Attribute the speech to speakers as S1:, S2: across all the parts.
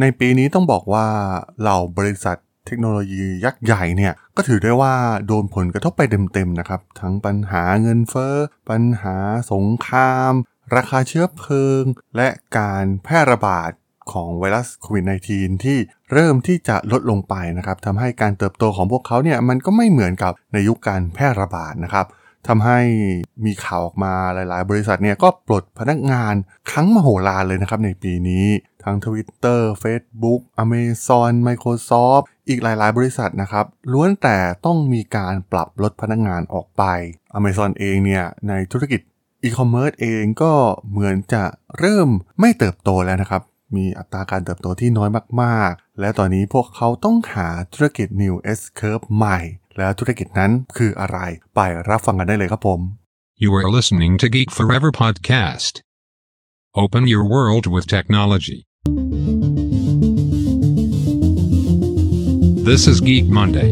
S1: ในปีนี้ต้องบอกว่าเหล่าบริษัทเทคโนโลยียักษ์ใหญ่เนี่ยก็ถือได้ว่าโดนผลกระทบไปเต็มๆนะครับ ทั้งปัญหาเงินเฟ้อ ปัญหาสงคราม ราคาเชื้อเพลิง และการแพร่ระบาดของไวรัสโควิด -19 ที่เริ่มที่จะลดลงไปนะครับทำให้การเติบโตของพวกเขาเนี่ยมันก็ไม่เหมือนกับในยุคการแพร่ระบาดนะครับทำให้มีข่าวออกมาหลาย ๆ บริษัทเนี่ยก็ปลดพนักงานครั้งมโหฬารเลยนะครับในปีนี้ ทั้ง Twitter Facebook Amazon Microsoft อีกหลายๆ บริษัทนะครับ ล้วนแต่ต้องมีการปรับลดพนักงานออกไป Amazon เองเนี่ย ในธุรกิจอีคอมเมิร์ซเองก็เหมือนจะเริ่มไม่เติบโตแล้วนะครับ มีอัตราการเติบโตที่น้อยมากๆ และตอนนี้พวกเขาต้องหาธุรกิจ New S Curve ใหม่ แล้วธุรกิจนั้นคืออะไร ไปรับฟังกันได้เลยครับผม
S2: You are listening to Geek Forever podcast. Open your world with technology. This is Geek Monday.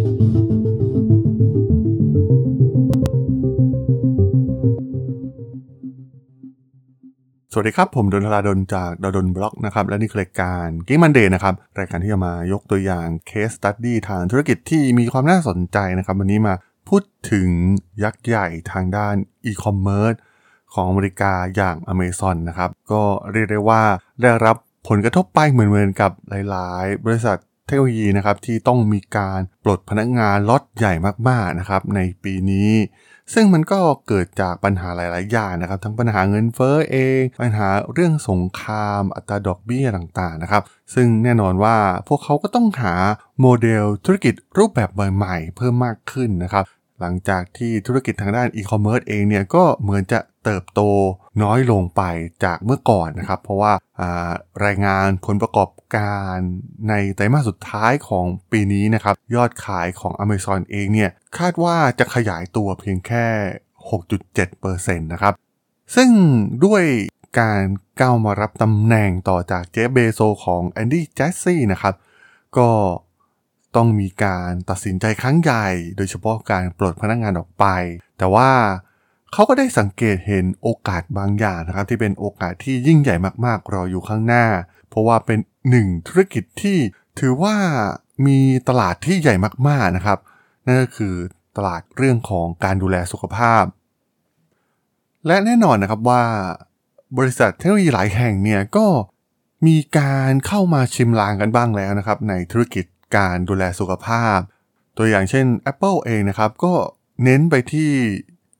S1: สวัสดีครับ ผมดลธราดลจากด.ดล็อกนะครับ และนี่คือรายการ Geek Monday นะครับ รายการที่จะมายกตัวอย่าง case study ทางธุรกิจที่มีความน่าสนใจนะครับ วันนี้มาพูดถึงยักษ์ใหญ่ทางด้านอีคอมเมิร์ซของอเมริกาอย่าง Amazon นะครับ ก็เรียกได้ว่าได้รับ ผลกระทบไปเหมือนๆกับหลายๆ บริษัทเทคโนโลยีนะครับที่ต้องมีการปลดพนักงานล็อตใหญ่มากๆนะครับในปีนี้ ซึ่งมันก็เกิดจากปัญหาหลาย ๆ อย่างนะครับ ทั้งปัญหาเงินเฟ้อเอง ปัญหาเรื่องสงครามอัตราดอกเบี้ยต่างๆนะครับ ซึ่งแน่นอนว่าพวกเขาก็ต้องหาโมเดลธุรกิจรูปแบบใหม่ๆเพิ่มมากขึ้นนะครับ หลังจากที่ธุรกิจทางด้านอีคอมเมิร์ซเองเนี่ยก็เหมือนจะเติบโตน้อยลงไปจากเมื่อก่อนนะครับ เพราะว่ารายงานผลประกอบการในไตรมาสสุดท้ายของปีนี้นะครับ ยอดขายของ Amazon เองเนี่ยคาดว่าจะขยายตัวเพียงแค่ 6.7%นะครับ ซึ่งด้วยการก้าวมารับตำแหน่งต่อจากเจฟเบโซของแอนดี้แจสซี่นะครับ ก็ ต้องมีการตัดสินใจครั้งใหญ่ โดยเฉพาะการปลดพนักงานออกไป แต่ว่าเขาก็ได้สังเกตเห็นโอกาสบางอย่างนะครับ ที่เป็นโอกาสที่ยิ่งใหญ่มากๆรออยู่ข้างหน้า เพราะว่าเป็นหนึ่งธุรกิจที่ถือว่ามีตลาดที่ใหญ่มากๆนะครับ นั่นก็คือตลาดเรื่องของการดูแลสุขภาพ และแน่นอนนะครับว่า บริษัทเทคโนโลยีหลายแห่งเนี่ยก็มีการเข้ามาชิมลางกันบ้างแล้วนะครับ ในธุรกิจ การดูแลสุขภาพ ตัวอย่างเช่น Apple เองนะครับก็เน้นไปที่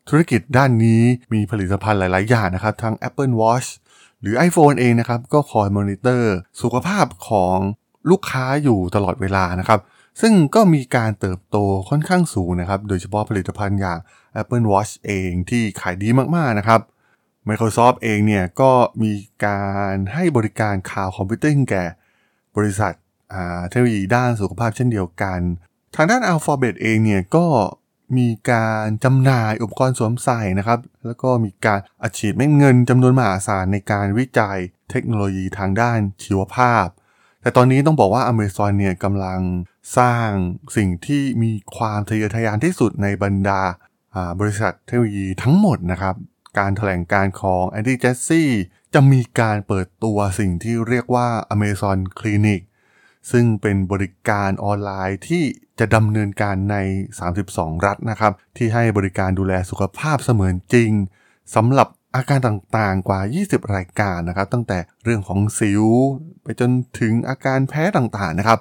S1: ธุรกิจด้านนี้มีผลิตภัณฑ์หลาย ๆ อย่างนะครับ ทั้ง Apple Watch หรือ iPhone เองนะครับก็คอยมอนิเตอร์สุขภาพของลูกค้าอยู่ตลอดเวลานะครับซึ่งก็มีการเติบโตค่อนข้างสูงนะครับ โดยเฉพาะผลิตภัณฑ์อย่าง Apple Watch เองที่ขายดีมาก ๆ นะครับ Microsoft เองเนี่ยก็มีการให้บริการข่าวคอมพิวตอร์แก่บริษัท เทคโนโลยีด้านสุขภาพเช่นเดียวกัน ทางด้าน Alphabet เองเนี่ยก็มีการจำหน่ายอุปกรณ์สวมใส่นะครับ แล้วก็มีการอัดฉีดเม็ดเงินจำนวนมหาศาลในการวิจัยเทคโนโลยีทางด้านชีวภาพ แต่ตอนนี้ต้องบอกว่า Amazon เนี่ยกำลังสร้างสิ่งที่มีความทะเยอทะยานที่สุดในบรรดาบริษัทเทคโนโลยีทั้งหมดนะครับ การแถลงการณ์ของ Andy Jassy จะมีการเปิดตัวสิ่งที่เรียกว่า Amazon Clinic ซึ่งเป็นบริการออนไลน์ที่จะดำเนินการใน 32 รัฐนะครับ ที่ให้บริการดูแลสุขภาพเสมือนจริงสำหรับอาการต่างๆกว่า 20 รายการนะครับ ตั้งแต่เรื่องของสิว ไปจนถึงอาการแพ้ต่างๆนะครับ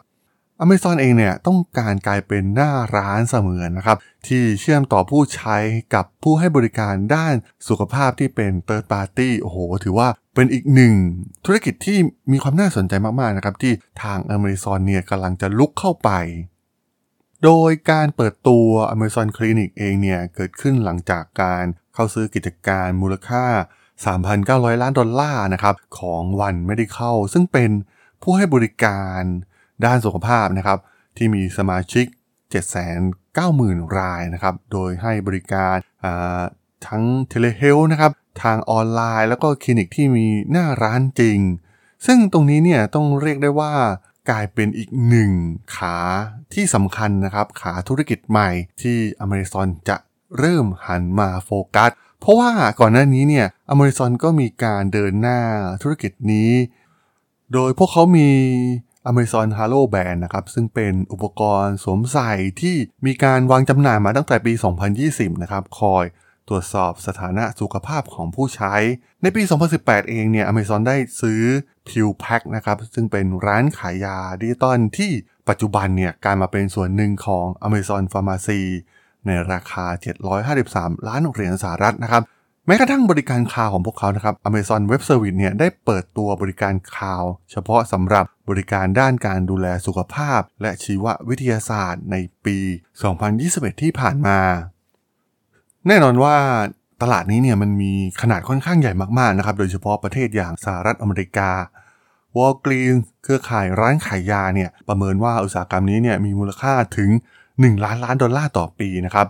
S1: Amazon เองเนี่ยต้องการกลายเป็นหน้าร้านเสมือนนะครับ ที่เชื่อมต่อผู้ใช้กับผู้ให้บริการด้านสุขภาพที่เป็น Third Party โอ้โห ถือว่าเป็นอีกหนึ่งธุรกิจที่มีความน่าสนใจมาก ๆ นะครับ ที่ทาง Amazon เนี่ยกำลังจะลุกเข้าไป โดยการเปิดตัว Amazon Clinic เองเนี่ยเกิดขึ้นหลังจากการเข้าซื้อกิจการมูลค่า 3,900 ล้านดอลลาร์นะครับของ One Medical ซึ่งเป็นผู้ให้บริการ ด้านสุขภาพนะครับที่มีสมาชิก 790,000 รายนะครับ โดยให้บริการทั้ง telehealth นะครับ ทางออนไลน์แล้วก็คลินิกที่มีหน้าร้านจริง ซึ่งตรงนี้เนี่ยต้องเรียกได้ว่ากลายเป็นอีกหนึ่งขาที่สำคัญนะครับ ขาธุรกิจใหม่ที่ Amazon จะเริ่มหันมาโฟกัส เพราะว่าก่อนหน้านี้เนี่ย Amazon ก็มีการเดินหน้าธุรกิจนี้ โดยพวกเขามี Amazon Halo Band นะครับ ซึ่งเป็นอุปกรณ์สวมใส่ที่มีการวางจำหน่ายมาตั้งแต่ปี 2020 นะครับ คอยตรวจสอบสถานะสุขภาพของผู้ใช้ ในปี 2018 เองเนี่ย Amazon ได้ซื้อ p i l p a c k นะครับ ซึ่งเป็นร้านขายยาดิจิตอลที่ปัจจุบันเนี่ยกลายมาเป็นส่วนหนึ่งของ Amazon Pharmacy ในราคา 753 ล้านเหรียญสหรัฐนะครับแม้กระทั่งบริการคลาวของพวกเขานะครับ Amazon Web Service เนี่ยได้เปิดตัวบริการคลาว เฉพาะสำหรับ บริการด้านการดูแลสุขภาพ และชีววิทยาศาสตร์ในปี 2021 ที่ผ่านมา แน่นอนว่าตลาดนี้เนี่ยมันมีขนาดค่อนข้างใหญ่มากๆนะครับ โดยเฉพาะประเทศอย่างสหรัฐอเมริกาWalgreens เครือข่ายร้านขายยาเนี่ยประเมินว่าอุตสาหกรรมนี้เนี่ยมีมูลค่าถึง 1 ล้านล้านดอลลาร์ต่อปีนะครับ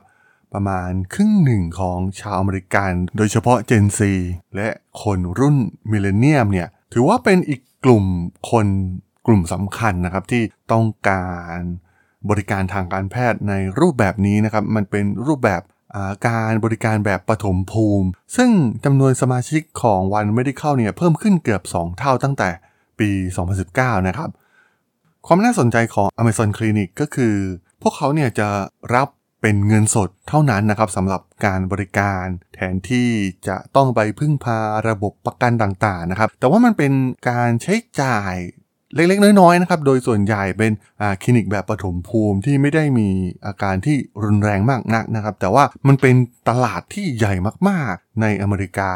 S1: ประมาณครึ่งหนึ่งของชาวอเมริกัน โดยเฉพาะ Gen Z และคนรุ่น millennium เนี่ยถือว่าเป็นอีกกลุ่มคน กลุ่มสำคัญนะครับที่ต้องการบริการทางการแพทย์ในรูปแบบนี้นะครับ มันเป็นรูปแบบการบริการแบบปฐมภูมิ ซึ่งจำนวนสมาชิกของวันไม่ได้เข้าเนี่ยเพิ่มขึ้นเกือบ 2 เท่าตั้งแต่ปี 2019 นะครับ ความน่าสนใจของ Amazon Clinic ก็คือ พวกเขาเนี่ยจะรับเป็นเงินสดเท่านั้นนะครับสำหรับการบริการ แทนที่จะต้องไปพึ่งพาระบบประกันต่างๆนะครับ แต่ว่ามันเป็นการใช้จ่าย เล็กๆ น้อยๆนะครับ โดยส่วนใหญ่เป็นคลินิกแบบปฐมภูมิที่ไม่ได้มีอาการที่รุนแรงมากนักนะครับ แต่ว่ามันเป็นตลาดที่ใหญ่มากๆในอเมริกา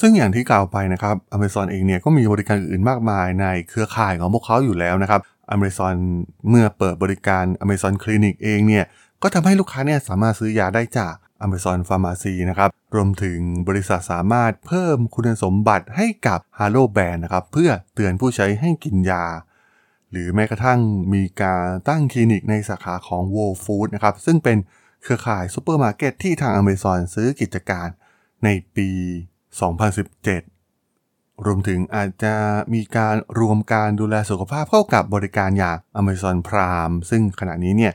S1: ซึ่งอย่างที่กล่าวไปนะครับ Amazon เองเนี่ยก็มีบริการอื่นมากมายในเครือข่ายของพวกเขาอยู่แล้วนะครับ Amazon เมื่อเปิดบริการ Amazon Clinic เองเนี่ยก็ทำให้ลูกค้าเนี่ยสามารถซื้อยาได้จาก Amazon Pharmacy นะครับ รวมถึงบริษัทสามารถเพิ่มคุณสมบัติให้กับ Halo Band นะครับ เพื่อเตือนผู้ใช้ให้กินยา หรือแม้กระทั่งมีการตั้งคลินิกในสาขาของ Whole Foods นะครับ ซึ่งเป็นเครือข่ายซูเปอร์มาร์เก็ตที่ทาง Amazon ซื้อกิจการในปี 2017 รวมถึงอาจจะมีการรวมการดูแลสุขภาพเข้ากับบริการอย่าง Amazon Prime ซึ่งขณะนี้เนี่ย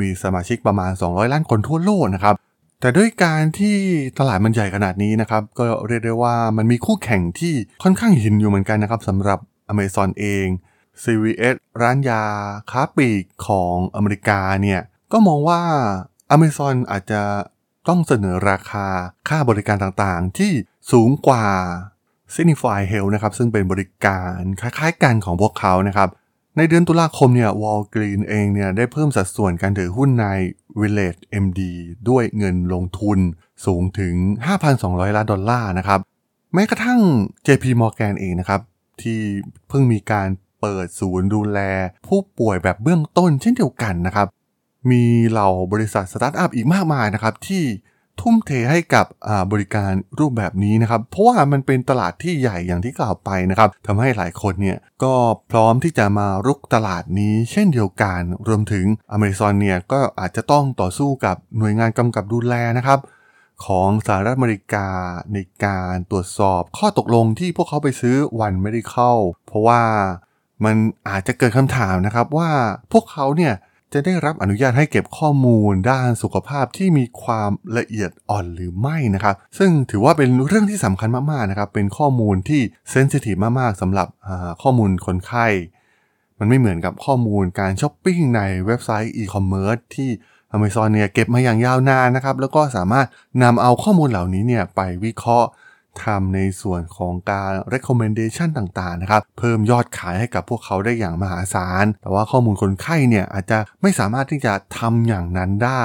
S1: มีสมาชิกประมาณ 200 ล้านคนทั่วโลกนะครับ แต่ด้วยการที่ตลาดมันใหญ่ขนาดนี้นะครับ ก็เรียกได้ว่ามันมีคู่แข่งที่ค่อนข้างหินอยู่เหมือนกันนะครับสำหรับ Amazon เอง CVS ร้านยาค้าปลีกของอเมริกาเนี่ยก็มองว่า Amazon อาจจะต้องเสนอราคาค่าบริการต่างๆ ที่สูงกว่า Signify Health นะครับซึ่งเป็นบริการคล้ายๆกันของพวกเขานะครับ ในเดือนตุลาคมเนี่ยวอลกรีนเองเนี่ยได้เพิ่มสัดส่วนการถือหุ้นใน Village MD ด้วยเงินลงทุนสูงถึง 5,200 ล้านดอลลาร์นะครับ แม้กระทั่ง JP Morgan เองนะครับ ที่เพิ่งมีการเปิดศูนย์ดูแล ผู้ป่วยแบบเบื้องต้นเช่นเดียวกันนะครับ มีเหล่าบริษัทสตาร์ทอัพอีกมากมายนะครับ ที่ ทุ่มเทให้กับบริการรูปแบบนี้นะครับ เพราะว่ามันเป็นตลาดที่ใหญ่อย่างที่กล่าวไปนะครับทำให้หลายคนเนี่ยก็พร้อมที่จะมารุกตลาดนี้ เช่นเดียวกันรวมถึงอเมซอนเนี่ยก็อาจจะต้องต่อสู้กับหน่วยงานกำกับดูแลนะครับของสหรัฐอเมริกาในการตรวจสอบข้อตกลงที่พวกเขาไปซื้อ One Medical เพราะว่ามันอาจจะเกิดคำถามนะครับว่าพวกเขาเนี่ย จะได้รับอนุญาตให้เก็บข้อมูลด้านสุขภาพที่มีความละเอียดอ่อนหรือไม่นะครับ ซึ่งถือว่าเป็นเรื่องที่สำคัญมากๆนะครับ เป็นข้อมูลที่ sensitive มากๆสำหรับข้อมูลคนไข้ มันไม่เหมือนกับข้อมูลการช้อปปิ้งในเว็บไซต์อีคอมเมิร์ซที่ Amazon เนี่ยเก็บมาอย่างยาวนานนะครับ แล้วก็สามารถนำเอาข้อมูลเหล่านี้เนี่ยไปวิเคราะห์ ทำในส่วนของการ recommendation ต่างๆนะครับเพิ่มยอดขายให้กับพวกเขาได้อย่างมหาศาล แต่ว่าข้อมูลคนไข้เนี่ยอาจจะไม่สามารถที่จะทำอย่างนั้นได้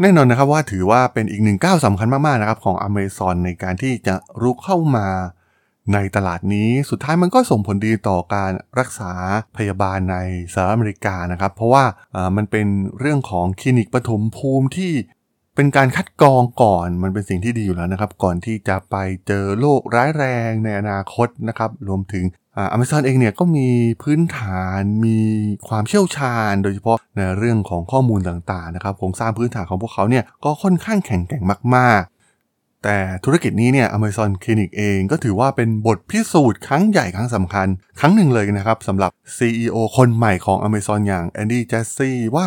S1: แน่นอนนะครับว่าถือว่าเป็นอีกหนึ่งก้าวสำคัญมากๆนะครับของ Amazon ในการที่จะรุกเข้ามาในตลาดนี้สุดท้ายมันก็ส่งผลดีต่อการรักษาพยาบาลในสหรัฐอเมริกานะครับ เพราะว่ามันเป็นเรื่องของคลินิกปฐมภูมิที่ เป็นการคัดกรองก่อนมันเป็นสิ่งที่ดีอยู่แล้วนะครับ ก่อนที่จะไปเจอโรคร้ายแรงในอนาคตนะครับ รวมถึงอเมซอนเองเนี่ยก็มีพื้นฐานมีความเชี่ยวชาญ โดยเฉพาะในเรื่องของข้อมูลต่างๆนะครับโครงสร้างพื้นฐานของพวกเขาเนี่ยก็ค่อนข้างแข็งแกร่งมาก ๆ แต่ธุรกิจนี้เนี่ย Amazon Clinic เองก็ถือว่าเป็นบทพิสูจน์ครั้งใหญ่ครั้งสำคัญ ครั้งหนึ่งเลยนะครับสำหรับ CEO คนใหม่ของ Amazon อย่างแอนดี้เจสซี่ว่า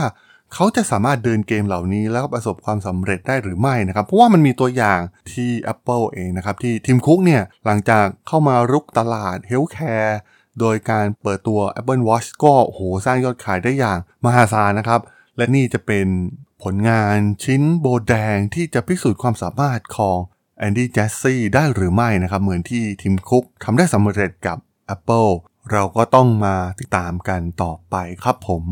S1: เขาจะสามารถเดินเกมเหล่านี้แล้วประสบความสำเร็จได้หรือไม่นะครับ เพราะว่ามันมีตัวอย่างที่ Apple เองนะครับ ที่ทิมคุกเนี่ยหลังจากเข้ามารุกตลาด healthcare โดยการเปิดตัว Apple Watch ก็โหสร้างยอดขายได้อย่างมหาศาลนะครับ และนี่จะเป็นผลงานชิ้นโบแดงที่จะพิสูจน์ความสามารถของแอนดี้แจสซี่ได้หรือไม่นะครับ เหมือนที่ทิมคุกทำได้สำเร็จกับ Apple เราก็ต้องมาติดตามกันต่อไปครับผม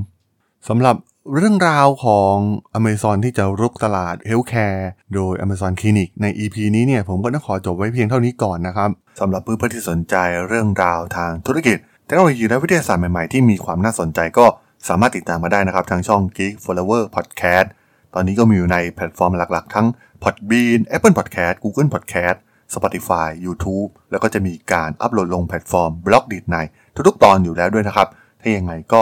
S1: สำหรับ เรื่องราวของ Amazon ที่จะรุกตลาด Healthcare โดย Amazon Clinic ใน EP นี้เนี่ยผมก็ต้องขอจบไว้เพียงเท่านี้ก่อนนะครับสำหรับเพื่อนๆที่สนใจเรื่องราวทางธุรกิจเทคโนโลยีและวิทยาศาสตร์ใหม่ๆ ที่มีความน่าสนใจก็สามารถติดตามมาได้นะครับ ทางช่อง Geek Flower Podcast ตอนนี้ก็มีอยู่ในแพลตฟอร์มหลักๆ ทั้ง Podbean Apple Podcast Google Podcast Spotify YouTube แล้วก็จะมีการอัปโหลดลงแพลตฟอร์ม Blockdit ในทุกๆ ตอนอยู่แล้วด้วยนะครับ ถ้ายังไงก็